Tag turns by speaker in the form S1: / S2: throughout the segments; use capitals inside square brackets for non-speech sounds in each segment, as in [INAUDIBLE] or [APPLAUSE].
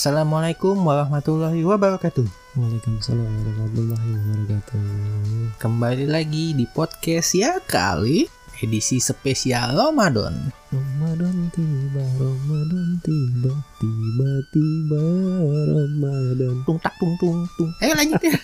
S1: Assalamualaikum warahmatullahi wabarakatuh.
S2: Waalaikumsalam warahmatullahi wabarakatuh.
S1: Kembali lagi di podcast ya kali edisi spesial Ramadan.
S2: Ramadan tiba, Ramadan tiba, tiba-tiba Ramadan.
S1: Tung tak tung tung tung. Ayo lanjut ya.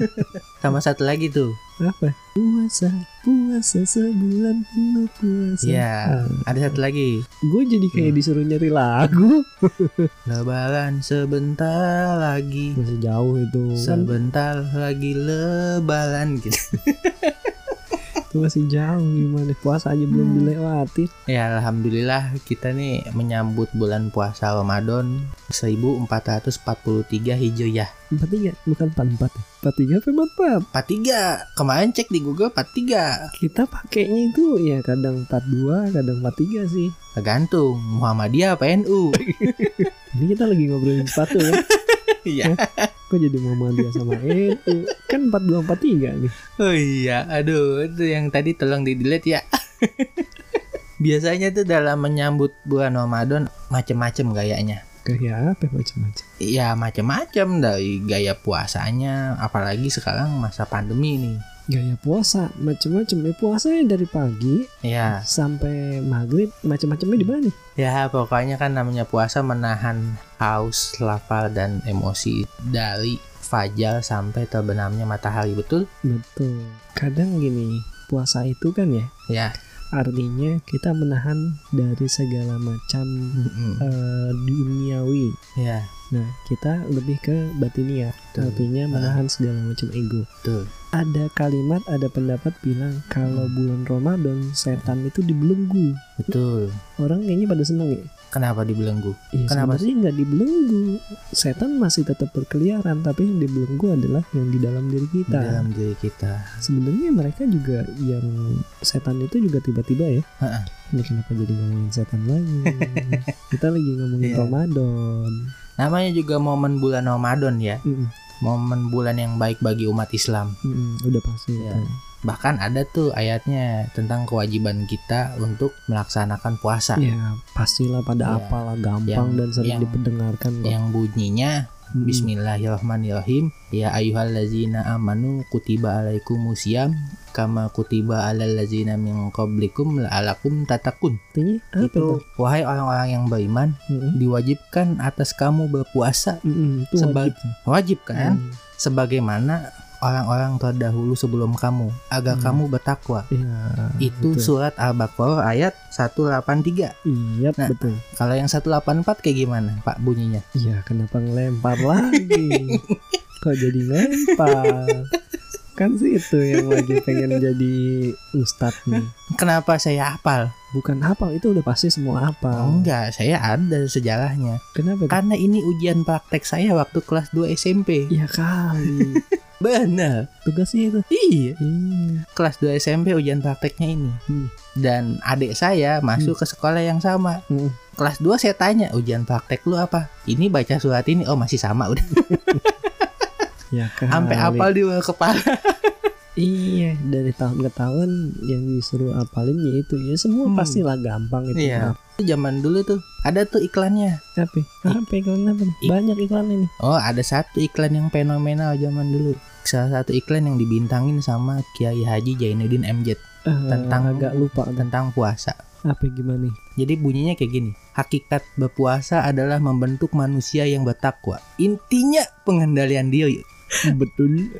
S1: [LAUGHS] Sama satu lagi tuh.
S2: Apa? Puasa, puasa sebulan penuh puasa.
S1: Ya,
S2: Ah,
S1: ada satu lagi.
S2: gue jadi kayak
S1: Hmm.
S2: disuruh nyari lagu. [LAUGHS]
S1: Lebaran sebentar lagi.
S2: Masih jauh itu. Kan
S1: Sebentar lagi lebaran gitu. [LAUGHS]
S2: itu masih jauh gimana puasa aja belum
S1: Hmm.
S2: dilewati.
S1: Ya alhamdulillah kita nih menyambut bulan puasa Ramadan 1443 Hijriah.
S2: 43 bukan 44 ya? 43 apa 44?
S1: 43. Kemarin cek di Google 43.
S2: Kita pakainya itu ya kadang 42, kadang 43 sih.
S1: Tergantung Muhammadiyah apa NU. [LAUGHS]
S2: Ini kita lagi ngobrolin sepatu ya. [LAUGHS]
S1: Iya.
S2: Kok jadi Muhammadiyah sama [LAUGHS] NU? Kan 42 43 nih.
S1: Oh iya, aduh itu yang tadi tolong di delete ya. [LAUGHS] Biasanya tuh dalam menyambut bulan Ramadan macem-macem gayanya.
S2: Kayak apa macam-macam.
S1: Iya macem-macem dari gaya puasanya, apalagi sekarang masa pandemi nih.
S2: Gaya puasa macam-macam. Ya puasanya dari pagi
S1: Ya,
S2: sampai maghrib macam-macamnya di mana
S1: ya pokoknya kan namanya puasa menahan haus, lapar dan emosi dari fajar sampai terbenamnya matahari, betul?
S2: Betul. Kadang gini, puasa itu kan ya
S1: Ya.
S2: artinya kita menahan dari segala macam
S1: Mm-mm.
S2: eh, duniawi.
S1: Ya,
S2: Nah, kita lebih ke batiniah,
S1: Betul.
S2: artinya menahan segala macam ego.
S1: betul.
S2: Ada kalimat, ada pendapat bilang kalau bulan Ramadan setan itu dibelenggu.
S1: Betul.
S2: Orang kayaknya pada seneng ya.
S1: Kenapa dibelenggu?
S2: Ya
S1: Kenapa
S2: sebenarnya nggak dibelenggu. Setan masih tetap berkeliaran, tapi yang dibelenggu adalah yang di dalam diri
S1: Di
S2: kita.
S1: dalam diri kita.
S2: Sebenarnya mereka juga yang setan itu juga tiba-tiba ya.
S1: Ha-ha.
S2: Ini kenapa jadi ngomongin setan lagi? [LAUGHS] kita lagi ngomongin
S1: Iya.
S2: Ramadan.
S1: Namanya juga momen bulan Ramadan ya.
S2: Mm-mm,
S1: Momen bulan yang baik bagi umat Islam.
S2: mm-mm, udah pasti
S1: Iya.
S2: itu.
S1: Bahkan ada tuh ayatnya tentang kewajiban kita untuk melaksanakan puasa.
S2: Ya pastilah pada
S1: Iya.
S2: apalah gampang
S1: Yang-
S2: dan sering
S1: yang-
S2: diperdengarkan kok.
S1: Yang bunyinya
S2: Mm-mm.
S1: Bismillahirrahmanirrahim. Ya ayyuhallazina amanu kutiba alaikumusiyam kama kutiba alal ladzina min qablikum la'alakum tatakun.
S2: Apa
S1: Itu wahai orang-orang yang beriman,
S2: Mm-mm.
S1: diwajibkan atas kamu berpuasa
S2: Mm-mm, itu
S1: Seba-
S2: wajib.
S1: wajib kan
S2: Mm.
S1: sebagaimana orang-orang terdahulu sebelum kamu agar
S2: Hmm.
S1: kamu bertakwa.
S2: Iya.
S1: Itu
S2: betul.
S1: surat Al-Baqarah ayat 183.
S2: Iya
S1: Nah.
S2: betul.
S1: Kalau yang 184 kayak gimana, Pak bunyinya?
S2: Iya kenapa ngelempar lagi? [LAUGHS] Kok jadi ngelempar? Kan sih itu yang lagi pengen jadi ustadz nih.
S1: Kenapa saya hafal?
S2: Bukan hafal itu udah pasti semua hafal.
S1: Oh, enggak, saya ada sejarahnya.
S2: Kenapa?
S1: Karena ini ujian praktek saya waktu kelas 2 SMP.
S2: Iya kali. [LAUGHS]
S1: Benar.
S2: Tugasnya itu.
S1: Iya.
S2: Iya.
S1: Kelas 2 SMP ujian prakteknya ini.
S2: Hmm.
S1: Dan adik saya masuk ke sekolah yang sama.
S2: Hmm.
S1: Kelas 2 saya tanya, ujian praktek lu apa? Ini baca surat ini, oh masih sama udah. [LAUGHS]
S2: Ya.
S1: Sampai hafal di kepala. [LAUGHS]
S2: Iya dari tahun ke tahun yang disuruh apalin ya itu ya semua
S1: Hmm.
S2: pastilah gampang itu.
S1: Iya. Zaman dulu tuh ada tuh iklannya.
S2: Tapi apa iklan apa? nih? Banyak iklan ini.
S1: Oh, ada satu iklan yang fenomenal zaman dulu. Salah satu iklan yang dibintangin sama Kiai Haji Jainuddin MJ
S2: Eh,
S1: Tentang-
S2: agak lupa
S1: tentang puasa.
S2: apa gimana?
S1: Jadi bunyinya kayak gini. Hakikat berpuasa adalah membentuk manusia yang bertakwa. Intinya pengendalian diri.
S2: Betul.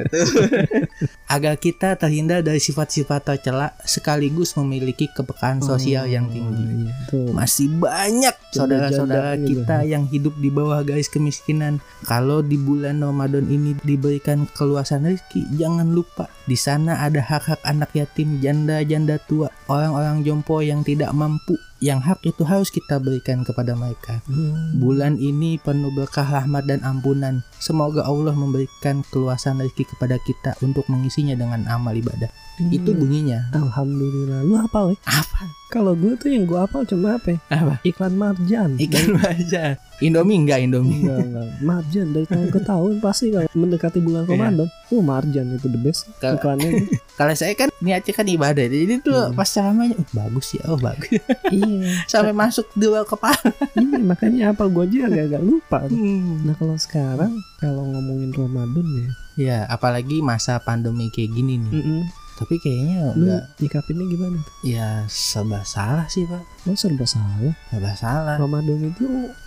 S2: [LAUGHS]
S1: Agar kita terhindar dari sifat-sifat tercela sekaligus memiliki kepekaan sosial yang tinggi.
S2: Iya, tuh.
S1: Masih banyak saudara-saudara
S2: gitu.
S1: kita yang hidup di bawah garis kemiskinan. Kalau di bulan Ramadan ini diberikan keluasan rezeki, jangan lupa di sana ada hak-hak anak yatim, janda-janda tua, orang-orang jompo yang tidak mampu. Yang hak itu harus kita berikan kepada mereka.
S2: Hmm.
S1: Bulan ini penuh berkah rahmat dan ampunan. Semoga Allah memberikan keluasan rezeki kepada kita untuk mengisinya dengan amal ibadah. Itu bunyinya.
S2: Alhamdulillah. Lu hafal ya?
S1: Apa?
S2: Kalau gue tuh yang gue hafal cuma apa ya?
S1: Apa?
S2: Iklan Marjan.
S1: Ikan aja. Indomie enggak Indomie.
S2: Enggak, enggak. Marjan dari tahun ke tahun pasti kalau mendekati bulan Ramadan. Oh, Marjan itu the best
S1: Kalau-
S2: iklannya. [LAUGHS]
S1: Kalau saya kan niatnya kan ibadah. Jadi tuh
S2: Hmm.
S1: pas ceramahnya "Oh, bagus ya. Oh, bagus. [LAUGHS]
S2: iya.
S1: Sampai masuk dua kepala.
S2: Iya, makanya hafal gue aja agak-agak [LAUGHS] lupa.
S1: Hmm.
S2: Nah, kalau sekarang kalau ngomongin Ramadan ya.
S1: Ya, apalagi masa pandemi kayak gini nih.
S2: Mm-mm.
S1: Tapi kayaknya
S2: Lu
S1: enggak
S2: nyikapinnya gimana?
S1: ya serba salah sih, Pak.
S2: Lo serba salah.
S1: Serba salah.
S2: Ramadan itu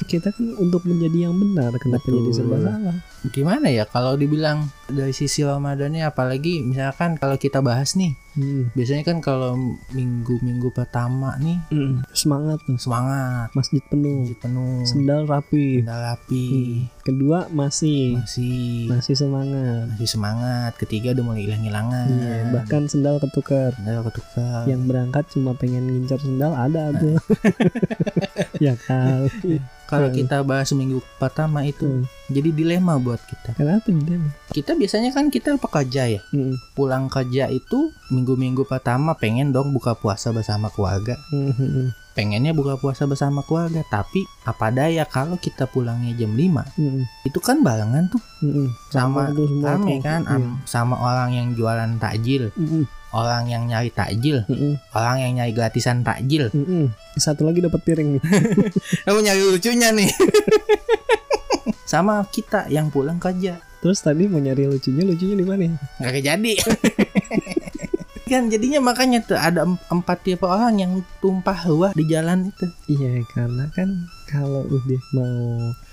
S2: kita kan untuk menjadi yang benar. Kenapa
S1: Betul.
S2: jadi serba salah?
S1: Gimana ya kalau dibilang dari sisi Ramadannya apalagi misalkan kalau kita bahas nih,
S2: Hmm.
S1: biasanya kan kalau minggu-minggu pertama nih
S2: Mm. Semangat tuh.
S1: semangat,
S2: Masjid penuh.
S1: masjid penuh,
S2: Sendal rapi.
S1: sendal rapi,
S2: Hmm. Kedua masih
S1: masih
S2: masih semangat.
S1: masih semangat. Ketiga udah mulai hilang-hilangan.
S2: Iya, bahkan sendal ketukar.
S1: Sendal ketukar.
S2: Yang berangkat cuma pengen ngincar sendal ada tuh. [LAUGHS] ya kali. [LAUGHS]
S1: Kalau
S2: Hmm.
S1: kita bahas minggu pertama itu
S2: Tuh.
S1: jadi dilema buat kita.
S2: Kenapa dia?
S1: Kita biasanya kan kita pekerja ya.
S2: Hmm.
S1: Pulang kerja itu minggu-minggu pertama pengen dong buka puasa bersama keluarga.
S2: Hmm, hmm, hmm.
S1: Pengennya buka puasa bersama keluarga, tapi apa daya kalau kita pulangnya jam 5
S2: Hmm,
S1: itu kan barengan tuh
S2: hmm, hmm.
S1: sama rame kan
S2: Iya.
S1: am- sama orang yang jualan takjil,
S2: Hmm, hmm,
S1: orang yang nyari takjil,
S2: hmm, hmm,
S1: orang yang nyari gratisan takjil.
S2: hmm, hmm. Satu lagi dapat piring nih. [LAUGHS]
S1: Kamu nyari lucunya nih. [LAUGHS] sama kita yang pulang kerja.
S2: Terus tadi mau nyari lucunya, lucunya di mana?
S1: nggak jadi [LAUGHS] kan jadinya makanya tuh ada em- empat tipe orang yang tumpah ruah di jalan itu
S2: Iya, karena kan kalau udah mau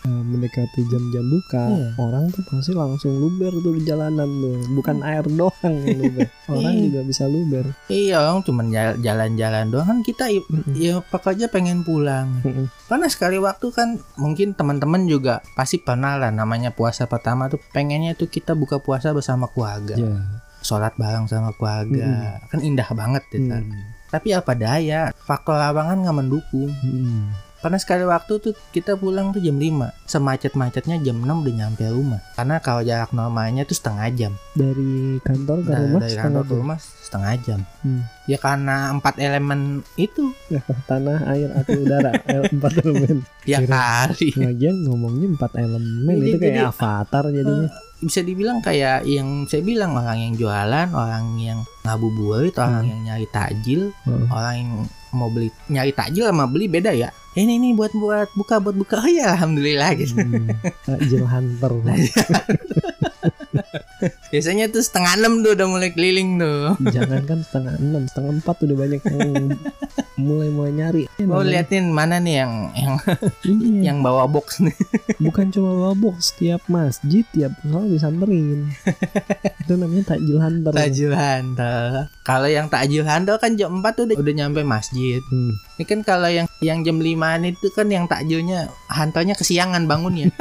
S2: uh, mendekati jam-jam buka,
S1: Iya.
S2: orang tuh pasti langsung luber tuh di jalanan tuh. Bukan air doang yang luber. [LAUGHS] orang
S1: Iya.
S2: juga bisa luber.
S1: iya orang cuma jal- jalan-jalan doang kan kita
S2: Mm-mm.
S1: ya pekerja pengen pulang
S2: Mm-mm.
S1: karena sekali waktu kan mungkin teman-teman juga pasti pernah lah namanya puasa pertama tuh pengennya tuh kita buka puasa bersama keluarga
S2: Ya.
S1: sholat bareng sama keluarga kan indah banget ya.
S2: Hmm.
S1: tapi apa daya faktor lapangan nggak mendukung
S2: Hmm.
S1: Karena sekali waktu tuh kita pulang tuh jam 5 Semacet-macetnya jam 6 udah nyampe rumah. Karena kalau jarak normalnya tuh setengah jam.
S2: Dari kantor ke
S1: Nah,
S2: rumah
S1: Dari
S2: setengah
S1: kantor ke rumah setengah jam.
S2: Hmm.
S1: Ya karena empat elemen itu.
S2: Ya, tanah, air, api, udara, [LAUGHS] empat elemen.
S1: Ya kali.
S2: Lagian ngomongnya empat elemen.
S1: Jadi-
S2: itu kayak
S1: jadi-
S2: avatar jadinya.
S1: Bisa dibilang kayak yang saya bilang Orang yang jualan Orang yang ngabuburit Orang
S2: Hmm.
S1: yang nyari takjil
S2: Heeh.
S1: Orang yang mau beli Nyari takjil sama beli beda ya ini nih buat buat buka buat buka oh ya alhamdulillah gitu
S2: Hmm. Takjil hunter. [LAUGHS]
S1: biasanya tuh setengah enam tuh udah mulai keliling tuh
S2: Jangan kan setengah enam, setengah empat udah banyak yang mulai mulai nyari.
S1: mau liatin mana nih yang yang
S2: Iya.
S1: yang bawa box nih
S2: Bukan cuma bawa box, tiap masjid, tiap soal disamperin. [LAUGHS] itu namanya takjil hunter.
S1: Takjil handal. Kalau yang takjil handal kan jam 4 tuh udah, udah nyampe masjid.
S2: Hmm.
S1: Ini kan kalau yang yang jam 5 itu kan yang takjilnya hantalnya kesiangan bangunnya. [LAUGHS]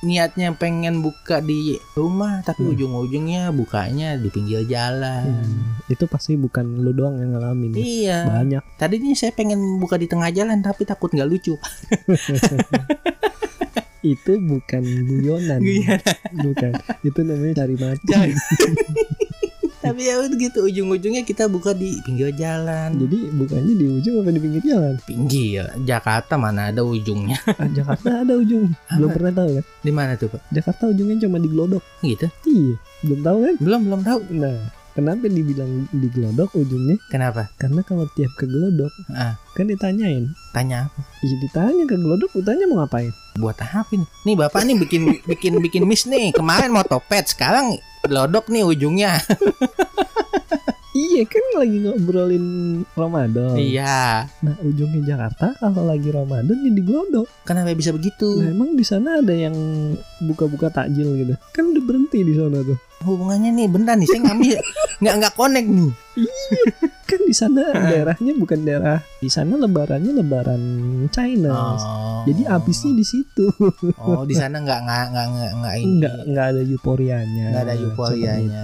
S1: Niatnya pengen buka di rumah tapi
S2: Hmm.
S1: ujung-ujungnya bukanya di pinggir jalan.
S2: Hmm. Itu pasti bukan lu doang yang ngalamin.
S1: Iya.
S2: Banyak.
S1: Tadinya saya pengen buka di tengah jalan tapi takut nggak lucu. [LAUGHS]
S2: Itu bukan guyonan. Bukan. Itu namanya cari mati. [LAUGHS]
S1: Tapi ya udah gitu ujung-ujungnya kita buka di pinggir jalan.
S2: Jadi bukannya di ujung apa di pinggir jalan?
S1: Pinggir Jakarta mana ada ujungnya?
S2: Ah, Jakarta ada ujung. Belum pernah tahu kan?
S1: Di mana tuh pak?
S2: Jakarta ujungnya cuma di Glodok.
S1: Gitu?
S2: Iya, belum tahu kan?
S1: Belum belum tahu.
S2: Nah, kenapa dibilang di Glodok ujungnya?
S1: Kenapa?
S2: Karena kalau tiap ke Glodok
S1: Ah,
S2: kan ditanyain.
S1: tanya apa?
S2: Iya ditanya ke Glodok, ditanya mau ngapain?
S1: Buat apa nih? Nih bapak nih bikin [LAUGHS] bikin bikin mis nih. Kemarin mau topet, sekarang lodok nih ujungnya. [LAUGHS]
S2: Iya kan lagi ngobrolin Ramadan.
S1: Iya.
S2: Nah ujungnya Jakarta kalau lagi Ramadan ya di Glodok.
S1: Kenapa bisa begitu?
S2: Nah, emang di sana ada yang buka-buka takjil gitu? Kan udah berhenti di sana tuh.
S1: Hubungannya nih bentar nih saya ngambil [LAUGHS] nggak nggak connect nih.
S2: Kan di sana [LAUGHS] daerahnya bukan daerah. Di sana lebarannya lebaran China.
S1: Oh.
S2: Jadi habisnya di situ.
S1: Oh di sana nggak nggak nggak nggak nggak ini.
S2: Enggak, enggak ada euforianya.
S1: Nggak ada euforianya.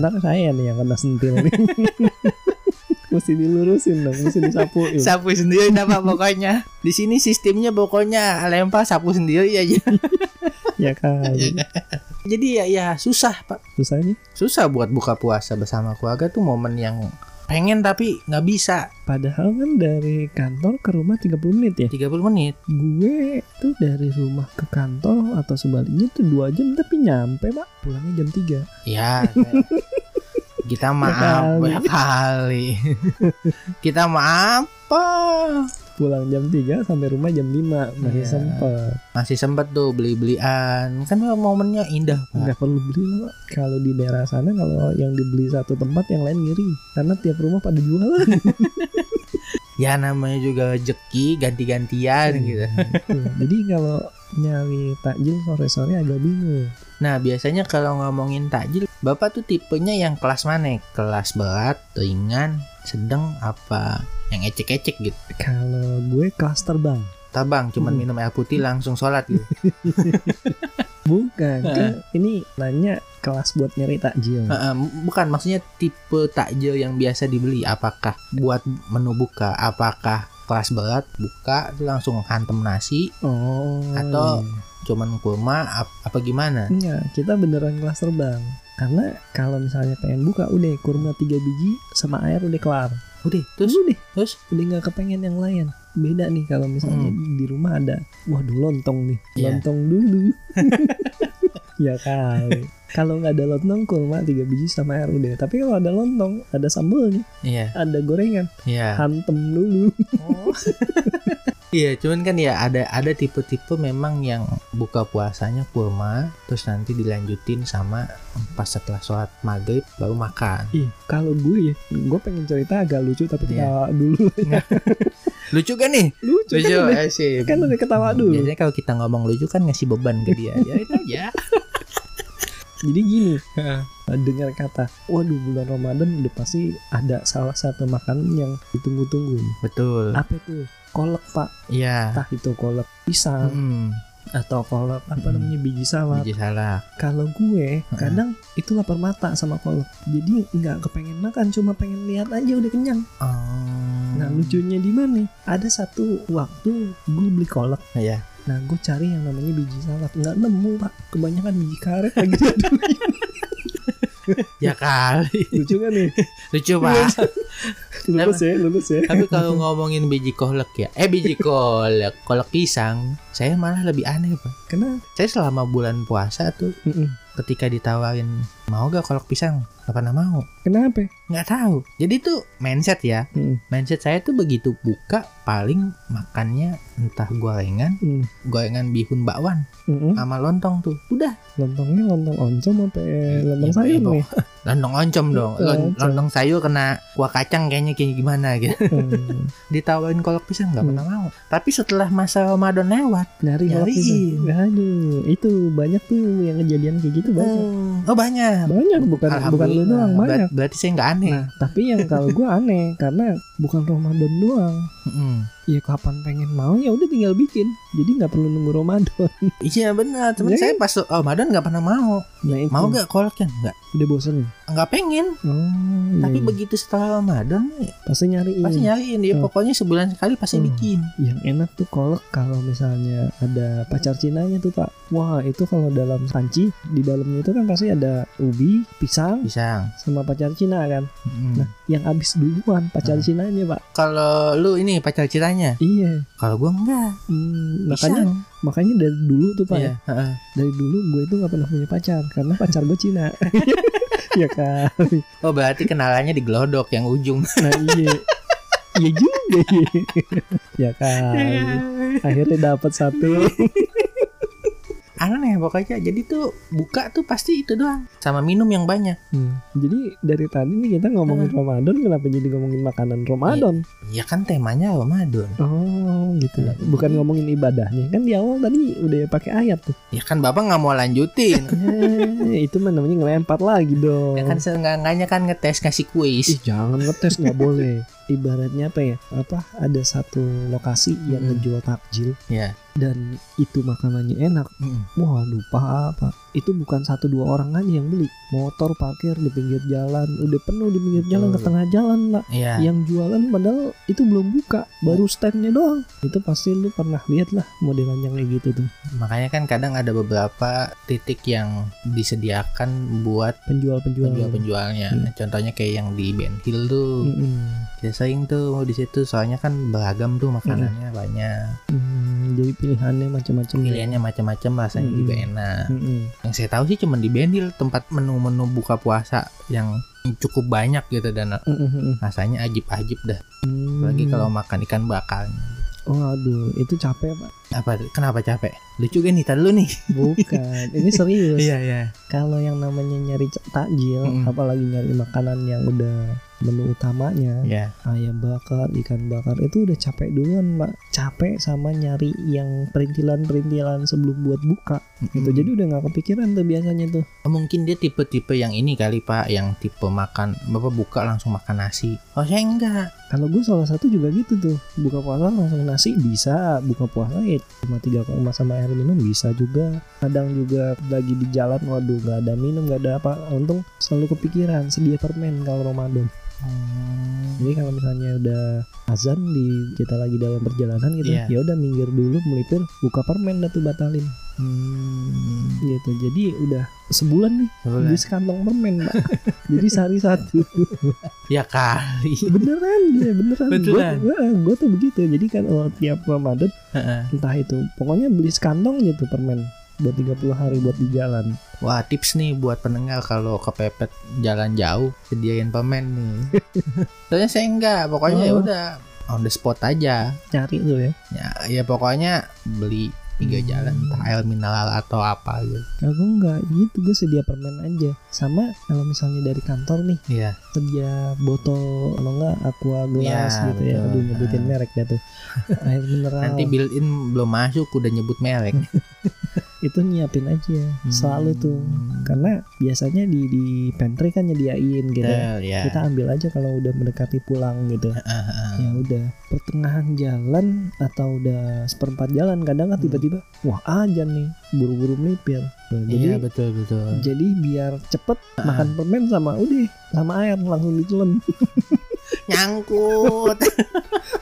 S2: Ntar saya nih yang kena sentil nih. [LAUGHS] mesti dilurusin dong, mesti disapuin.
S1: Sapu sendiri apa pokoknya. Di sini sistemnya pokoknya lempar sapu sendiri aja.
S2: Ya kan
S1: Jadi ya ya susah pak,
S2: susahnya
S1: susah buat buka puasa bersama keluarga tuh momen yang pengen tapi nggak bisa.
S2: padahal kan dari kantor ke rumah 30 menit ya
S1: 30 menit.
S2: gue tuh dari rumah ke kantor atau sebaliknya tuh dua jam tapi nyampe pak pulangnya jam 3
S1: Ya. kayak- kita maaf
S2: kali.
S1: kali. kita maaf apa?
S2: Pulang jam 3 sampai rumah jam 5 masih
S1: Iya.
S2: sempet
S1: Masih sempet tuh beli-belian. Kan momennya indah,
S2: nggak perlu beli Pak. kalau di daerah sana kalau yang dibeli satu tempat yang lain ngiri karena tiap rumah pada jualan [LAUGHS]
S1: Ya namanya juga rezeki ganti-gantian gitu.
S2: Tuh, jadi kalau nyari takjil sore-sore agak bingung
S1: Nah, biasanya kalau ngomongin takjil, Bapak tuh tipenya yang kelas mana? Kelas berat, ringan, sedang apa yang ecek-ecek gitu.
S2: kalau gue kelas terbang
S1: Tabang cuman
S2: Hmm.
S1: minum air putih langsung sholat gitu. [LAUGHS]
S2: bukan kan ini nanya kelas buat nyari takjil
S1: bukan maksudnya tipe takjil yang biasa dibeli. Apakah buat menu buka? Apakah kelas berat buka langsung hantem nasi,
S2: oh
S1: Atau-
S2: iya.
S1: cuman kurma ap- apa gimana?
S2: Enggak, kita beneran kelas terbang. Karena kalau misalnya pengen buka, udah kurma tiga biji sama air udah kelar.
S1: Udah, terus
S2: udah,
S1: terus
S2: udah nggak kepengen yang lain. Beda nih kalau misalnya di rumah ada, waduh lontong nih,
S1: Iya.
S2: lontong dulu. [LAUGHS] ya kali. Kalau nggak ada lontong, kurma tiga biji sama air udah. Tapi kalau ada lontong, ada sambelnya,
S1: iya,
S2: ada gorengan,
S1: iya.
S2: hantem dulu.
S1: Oh. [LAUGHS] Iya, cuman kan ya ada ada tipe-tipe memang yang buka puasanya kurma, terus nanti dilanjutin sama pas setelah sholat maghrib baru makan.
S2: Ih, kalau gue ya, gue pengen cerita agak lucu tapi
S1: Iya.
S2: ketawa dulu. [LAUGHS]
S1: Lucu kan nih?
S2: lucu, kan udah,
S1: sih.
S2: kan udah ketawa dulu.
S1: Biasanya kalau kita ngomong lucu kan ngasih beban ke dia. Ya itu aja. [LAUGHS]
S2: Jadi gini, dengar kata, waduh bulan Ramadan udah pasti ada salah satu makanan yang ditunggu-tunggu.
S1: Betul.
S2: Apa itu? Kolak pak,
S1: Iya.
S2: entah itu kolak pisang
S1: Hmm,
S2: atau kolak apa
S1: Mm.
S2: namanya biji salak.
S1: biji salah.
S2: Kalau gue kadang itu lapar mata sama kolak, jadi nggak kepengen makan, cuma pengen lihat aja udah kenyang.
S1: Oh.
S2: Nah lucunya di mana? Ada satu waktu gue beli kolak,
S1: Iya.
S2: Nah gue cari yang namanya biji salak, nggak nemu pak, kebanyakan biji karet lagi diaduin. [LAUGHS]
S1: Ya kali.
S2: Lucu kan nih?
S1: Lucu, Pak.
S2: Lulus ya, lulus ya.
S1: Tapi kalau ngomongin biji kolak ya, eh biji kolak, kolak pisang, saya malah lebih aneh, Pak.
S2: Kenapa?
S1: Saya selama bulan puasa tuh
S2: Mm-mm.
S1: ketika ditawarin mau gak kolak pisang nggak pernah mau
S2: Kenapa?
S1: nggak tahu jadi tuh mindset ya
S2: Mm.
S1: mindset saya tuh begitu buka paling makannya entah gorengan
S2: Mm.
S1: gorengan bihun bakwan
S2: Mm-mm.
S1: sama lontong tuh udah
S2: Lontongnya lontong oncom apa eh, lontong
S1: Iya,
S2: sayur
S1: iya,
S2: nih? [LAUGHS]
S1: lontong oncom dong Lon-
S2: Oncom.
S1: lontong sayur kena kuah kacang kayaknya kayak gimana gitu
S2: Hmm. [LAUGHS]
S1: ditawarin kolak pisang nggak
S2: Hmm.
S1: pernah mau tapi setelah masa Ramadan lewat
S2: Nyari
S1: Nyariin.
S2: pisang. Aduh, itu banyak tuh yang kejadian kayak gitu banyak.
S1: oh banyak
S2: Banyak bukan bukan lu doang
S1: Ber-
S2: banyak.
S1: berarti saya nggak aneh
S2: Nah, tapi yang kalau gue aneh karena bukan Ramadan doang.
S1: Mm-mm.
S2: Ya kapan pengen mau ya udah tinggal bikin. Jadi nggak perlu nunggu Ramadan.
S1: iya benar temen
S2: Ya
S1: saya pas Ramadan nggak pernah mau
S2: Nah, itu.
S1: mau gak kolaknya nggak
S2: Udah bosen.
S1: nggak pengen
S2: Oh, iya,
S1: tapi
S2: iya.
S1: begitu setelah Ramadan ya,
S2: pasti nyariin.
S1: pasti nyariin dia
S2: Oh.
S1: pokoknya sebulan sekali pasti
S2: Hmm.
S1: bikin
S2: Yang enak tuh kolak kalau misalnya ada pacar cinanya tuh pak. Wah itu kalau dalam panci di dalamnya itu kan pasti ada ubi, pisang,
S1: pisang
S2: sama pacar Cina kan.
S1: Mm.
S2: Nah yang habis duluan pacar
S1: Hmm.
S2: Cinanya pak.
S1: kalau lu ini pacar
S2: Iya.
S1: kalau gua enggak
S2: Hmm, makanya makanya dari dulu tuh pak
S1: Iya,
S2: ya. Dari dulu gue itu nggak pernah punya pacar karena pacar gue Cina. [LAUGHS] ya kan.
S1: oh berarti kenalannya di glodok yang ujung [LAUGHS]
S2: Nah iya. Iya juga [LAUGHS] iya. ya kan. Akhirnya dapat satu.
S1: Aneh pokoknya jadi tuh buka tuh pasti itu doang sama minum yang banyak
S2: Hmm, Jadi dari tadi nih kita ngomongin Ramadan kenapa jadi ngomongin makanan Ramadan?
S1: ya kan temanya Ramadan
S2: Oh gitu.
S1: Iya.
S2: Bukan ngomongin ibadahnya kan di awal tadi udah pakai ayat tuh.
S1: ya kan bapak nggak mau lanjutin [LAUGHS]
S2: Eh, itu mah namanya ngelempar lagi dong.
S1: ya kan seenggaknya kan ngetes kasih kuis
S2: Ih, jangan ngetes nggak boleh. [LAUGHS] ibaratnya apa ya apa ada satu lokasi yang
S1: Hmm.
S2: ngejual takjil
S1: Ya.
S2: dan itu makanannya enak
S1: Mm.
S2: wah lupa apa itu bukan satu dua orang aja yang beli motor parkir di pinggir jalan udah penuh di pinggir jalan ke tengah jalan lah
S1: Iya.
S2: yang jualan padahal itu belum buka baru standnya doang itu pasti lu pernah lihat lah modelan yang kayak gitu tuh
S1: Makanya kan kadang ada beberapa titik yang disediakan buat
S2: penjual-penjual
S1: penjual-penjualnya.
S2: Hmm.
S1: Contohnya kayak yang di Ben Hill tuh.
S2: Mm-mm.
S1: Kita sering tuh mau di situ soalnya kan beragam tuh makanannya banyak.
S2: Hmm, jadi pilihannya macam-macam ya.
S1: Pilihannya macam-macam rasanya
S2: Hmm.
S1: juga enak.
S2: Mm-mm.
S1: Yang saya tahu sih cuma di Ben Hill tempat menu-menu buka puasa yang cukup banyak gitu dan
S2: Mm-mm.
S1: rasanya ajib-ajib dah.
S2: Hmm.
S1: Apalagi kalau makan ikan bakalnya.
S2: oh aduh itu capek pak
S1: Apa kenapa capek? Lucu kan nih tadi lu nih.
S2: bukan [LAUGHS] ini serius
S1: iya.
S2: kalau yang namanya nyari takjil
S1: Mm-mm.
S2: apalagi nyari makanan yang udah menu utamanya.
S1: Iya.
S2: ayam bakar ikan bakar itu udah capek duluan pak capek sama nyari yang perintilan-perintilan sebelum buat buka. Gitu. Jadi udah nggak kepikiran tuh biasanya tuh.
S1: Mungkin dia tipe-tipe yang ini kali pak yang tipe makan bapak buka langsung makan nasi. Oh saya enggak.
S2: Kalau gue salah satu juga gitu tuh. Buka puasa langsung nasi bisa. Buka puasa ya cuma tiga koma sama air minum bisa juga. Kadang juga lagi di jalan waduh nggak ada minum nggak ada apa. Untung selalu kepikiran sedia permen kalau Ramadan jadi kalau misalnya udah azan di kita lagi dalam perjalanan gitu
S1: Iya.
S2: ya udah minggir dulu melipir buka permen dah tuh batalin.
S1: Hmm,
S2: gitu. Jadi udah sebulan nih
S1: sebulan.
S2: beli sekantong permen mbak [LAUGHS] jadi sehari satu. [LAUGHS]
S1: Ya kali.
S2: Beneran dia beneran.
S1: Beneran?
S2: gue tuh begitu. Jadi kan oh, tiap Ramadan
S1: Heeh.
S2: entah itu pokoknya beli sekantong gitu permen buat 30 hari buat di jalan.
S1: Wah tips nih buat pendengar kalau kepepet jalan jauh sediain permen nih. [LAUGHS] Soalnya saya enggak pokoknya ya
S2: Oh.
S1: udah on the spot aja.
S2: Cari tuh ya?
S1: Ya, ya pokoknya beli tiga
S2: Hmm.
S1: jalan entah air mineral atau apa gitu.
S2: Gue enggak gitu gue sedia permen aja. Sama kalau misalnya dari kantor nih
S1: iya.
S2: sedia botol kalau enggak aqua gelas
S1: Iya,
S2: gitu ya.
S1: betul.
S2: aduh nyebutin
S1: Ah.
S2: merek dah tuh. [LAUGHS] Air mineral.
S1: Nanti built in belum masuk udah nyebut merek [LAUGHS]
S2: itu nyiapin aja selalu tuh
S1: Hmm.
S2: karena biasanya di di pantry kan nyediain gitu
S1: Betul, ya
S2: kita ambil aja kalau udah mendekati pulang gitu ya udah pertengahan jalan atau udah seperempat jalan kadang kan
S1: Hmm.
S2: tiba-tiba wah aja nih buru-buru melipir Tuh,
S1: Iya
S2: jadi
S1: betul betul.
S2: jadi biar cepet makan permen sama udah sama air langsung ditelan [LAUGHS]
S1: Nyangkut.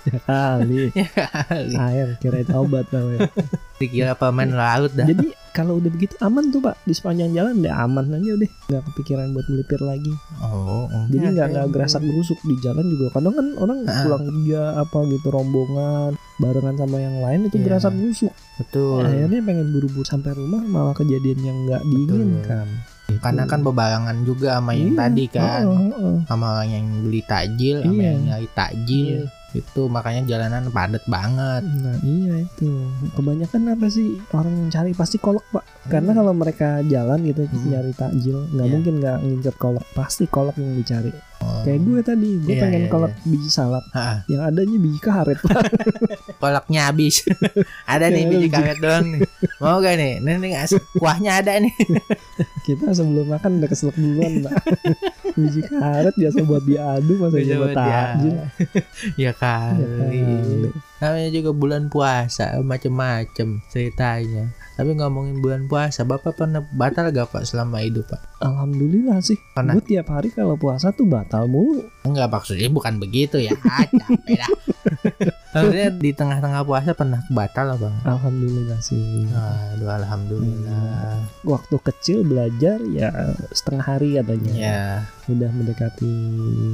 S2: ya kali [LAUGHS]
S1: ya kali.
S2: air kirain obat tau ya
S1: Dikira permen larut dah.
S2: jadi kalau udah begitu aman tuh pak di sepanjang jalan udah aman aja udah nggak kepikiran buat melipir lagi
S1: Oh,
S2: jadi
S1: enggak,
S2: nggak
S1: saya
S2: nggak gerasak gerusuk di jalan juga kadang kan orang
S1: Ah.
S2: pulang kerja apa gitu rombongan barengan sama yang lain itu
S1: Iya.
S2: gerasak gerusuk
S1: Betul.
S2: akhirnya pengen buru-buru sampai rumah malah kejadian yang nggak diinginkan Gitu.
S1: Karena kan bebarengan juga sama yang
S2: Iya,
S1: tadi kan.
S2: heeh, heeh.
S1: Sama orang yang beli takjil, sama
S2: Iya.
S1: yang nyari takjil. Itu makanya jalanan padat banget.
S2: Nah iya itu. Kebanyakan apa sih Orang cari? Pasti kolak pak Karena
S1: Hmm.
S2: kalau mereka jalan gitu
S1: Hmm.
S2: Nyari takjil nggak
S1: Iya.
S2: mungkin nggak ngincer kolak Pasti kolak yang dicari
S1: Oh.
S2: Kayak gue tadi Gue
S1: Iya,
S2: pengen
S1: iya,
S2: kolak biji salad
S1: Ha-ha.
S2: Yang adanya biji karet [LAUGHS]
S1: Kolaknya habis. [LAUGHS] ada nih
S2: Iya,
S1: biji karet doang nih. Mau gak nih? As- kuahnya ada nih. [LAUGHS]
S2: Kita sebelum makan udah keselak duluan pak Biji karet biasa buat diadu Masa
S1: Bisa
S2: buat takjil
S1: ya
S2: Ya
S1: kali.
S2: kali.
S1: Namanya juga bulan puasa, macem-macem ceritanya. Tapi ngomongin bulan puasa, Bapak pernah batal gak Pak selama hidup Pak?
S2: Alhamdulillah sih
S1: Pernah.
S2: Gue tiap hari kalau puasa tuh batal mulu
S1: Enggak maksudnya bukan begitu ya. Ah, capek dah. [LAUGHS] Maksudnya di tengah-tengah puasa pernah batal apa?
S2: Alhamdulillah sih
S1: Aduh alhamdulillah.
S2: Waktu kecil belajar ya setengah hari katanya
S1: Ya,
S2: udah mendekati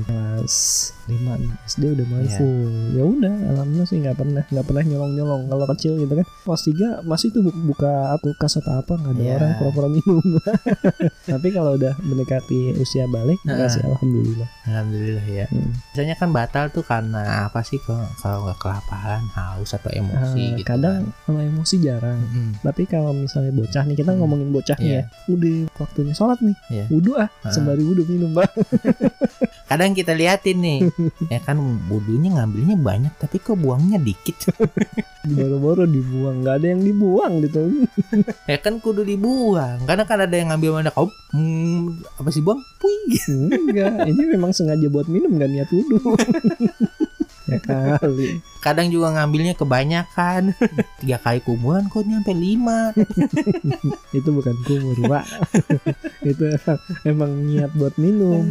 S2: kelas 5 nih, SD udah mulai
S1: Iya.
S2: full ya udah alhamdulillah sih nggak pernah nggak pernah nyolong nyolong kalau kecil gitu kan kelas 3 masih tuh bu- buka kulkas atau apa nggak ada
S1: Iya.
S2: orang pura-pura minum [LAUGHS] tapi kalau udah mendekati usia balik
S1: Heeh.
S2: masih alhamdulillah
S1: alhamdulillah ya.
S2: Hmm.
S1: Biasanya kan batal tuh karena apa sih kalau kalau nggak kelaparan, haus atau emosi
S2: Ah,
S1: gitu.
S2: kadang
S1: kan.
S2: kalau emosi jarang
S1: Mm-mm.
S2: tapi kalau misalnya bocah nih kita
S1: Hmm.
S2: ngomongin bocah nih
S1: Iya.
S2: ya udah waktunya sholat nih
S1: Iya.
S2: wudhu ah
S1: Ah.
S2: sembari wudhu minum bang [LAUGHS]
S1: kadang kita liatin nih [LAUGHS] ya kan budunya ngambilnya banyak tapi kok buangnya dikit [LAUGHS]
S2: Boro-boro dibuang, nggak ada yang dibuang gitu. [LAUGHS]
S1: ya kan kudu dibuang karena kan ada yang ngambil banyak oh, hmm, apa sih buang Pui.
S2: Enggak, ini memang sengaja buat minum nggak niat wudhu. ya kali.
S1: kadang juga ngambilnya kebanyakan tiga kali kumuran kok nyampe lima
S2: Itu bukan kumur, Pak. itu emang niat buat minum.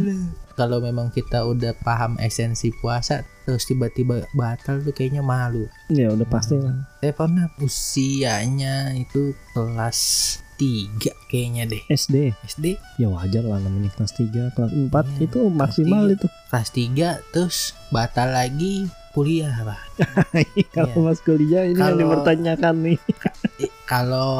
S1: Kalau memang kita udah paham esensi puasa terus tiba-tiba batal tuh kayaknya malu.
S2: Ya udah pasti lah.
S1: saya pernah usianya itu kelas 3 kayaknya deh.
S2: SD
S1: SD
S2: ya wajar lah namanya kelas 3 kelas 4
S1: Iya,
S2: itu maksimal itu.
S1: Kelas 3 terus batal lagi kuliah pak. [LAUGHS]
S2: Kalau
S1: Iya.
S2: mas kuliah ini yang
S1: Kalau-
S2: dipertanyakan nih. [LAUGHS]
S1: kalau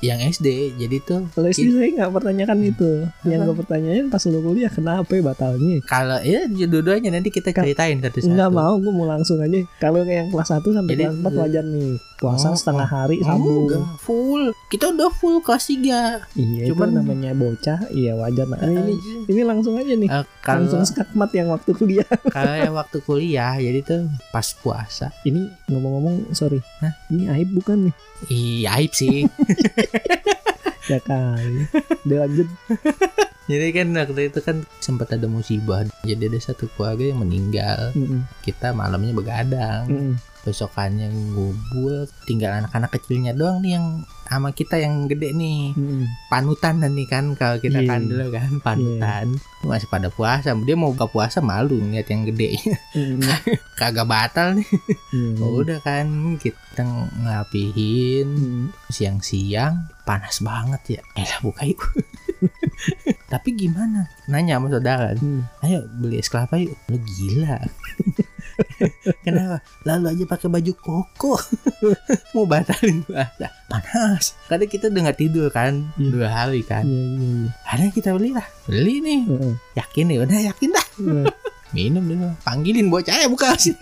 S1: yang SD jadi tuh
S2: kalau SD saya nggak pertanyakan itu. Yang gue pertanyain pas lu kuliah kenapa ya batalnya?
S1: Kalau ya dua-duanya. Nanti kita ceritain satu-satu.
S2: Nggak mau gue mau langsung aja. Kalau yang kelas 1 sampai
S1: Jadi-
S2: kelas 4 wajar nih. Puasa
S1: Oh,
S2: setengah hari
S1: Oh,
S2: sambung.
S1: Enggak, full. Kita udah full kelas 3
S2: iya
S1: Cuman-
S2: itu namanya bocah. Iya wajar. Nah ini ini langsung aja nih.
S1: Eh, kalau
S2: langsung skakmat yang waktu kuliah. [LAUGHS]
S1: Kalau yang waktu kuliah jadi tuh pas puasa.
S2: Ini ngomong-ngomong sorry.
S1: Hah?
S2: ini aib bukan nih?
S1: Iya aib sih [LAUGHS] [LAUGHS]
S2: ya kali. Udah lanjut.
S1: Jadi kan waktu itu kan sempat ada musibah. Jadi ada satu keluarga yang meninggal.
S2: Mm-mm.
S1: kita malamnya begadang.
S2: Mm-mm.
S1: Besokannya ngubul tinggal anak-anak kecilnya doang nih yang sama kita yang gede nih
S2: Mm-mm.
S1: panutan dan nih kan kalau kita
S2: Iya.
S1: kan dulu kan panutan masih pada puasa dia mau buka puasa malu ngeliat yang gede
S2: Mm-mm. [LAUGHS]
S1: kagak batal nih
S2: Iya.
S1: udah kan kita ngelapihin
S2: Mm.
S1: siang-siang panas banget ya eh lah buka yuk [LAUGHS] tapi gimana nanya sama saudara
S2: Mm.
S1: ayo beli es kelapa yuk lu gila [LAUGHS] kenapa? Lalu aja pakai baju koko. [LAUGHS] Mau batalin puasa. Panas. Karena kita udah nggak tidur kan
S2: Iya.
S1: dua hari kan.
S2: Iya iya iya.
S1: akhirnya kita beli lah. Beli nih.
S2: Heeh.
S1: yakin nih udah yakin dah.
S2: Iya. [LAUGHS]
S1: minum dulu. Panggilin bocah ya buka. sih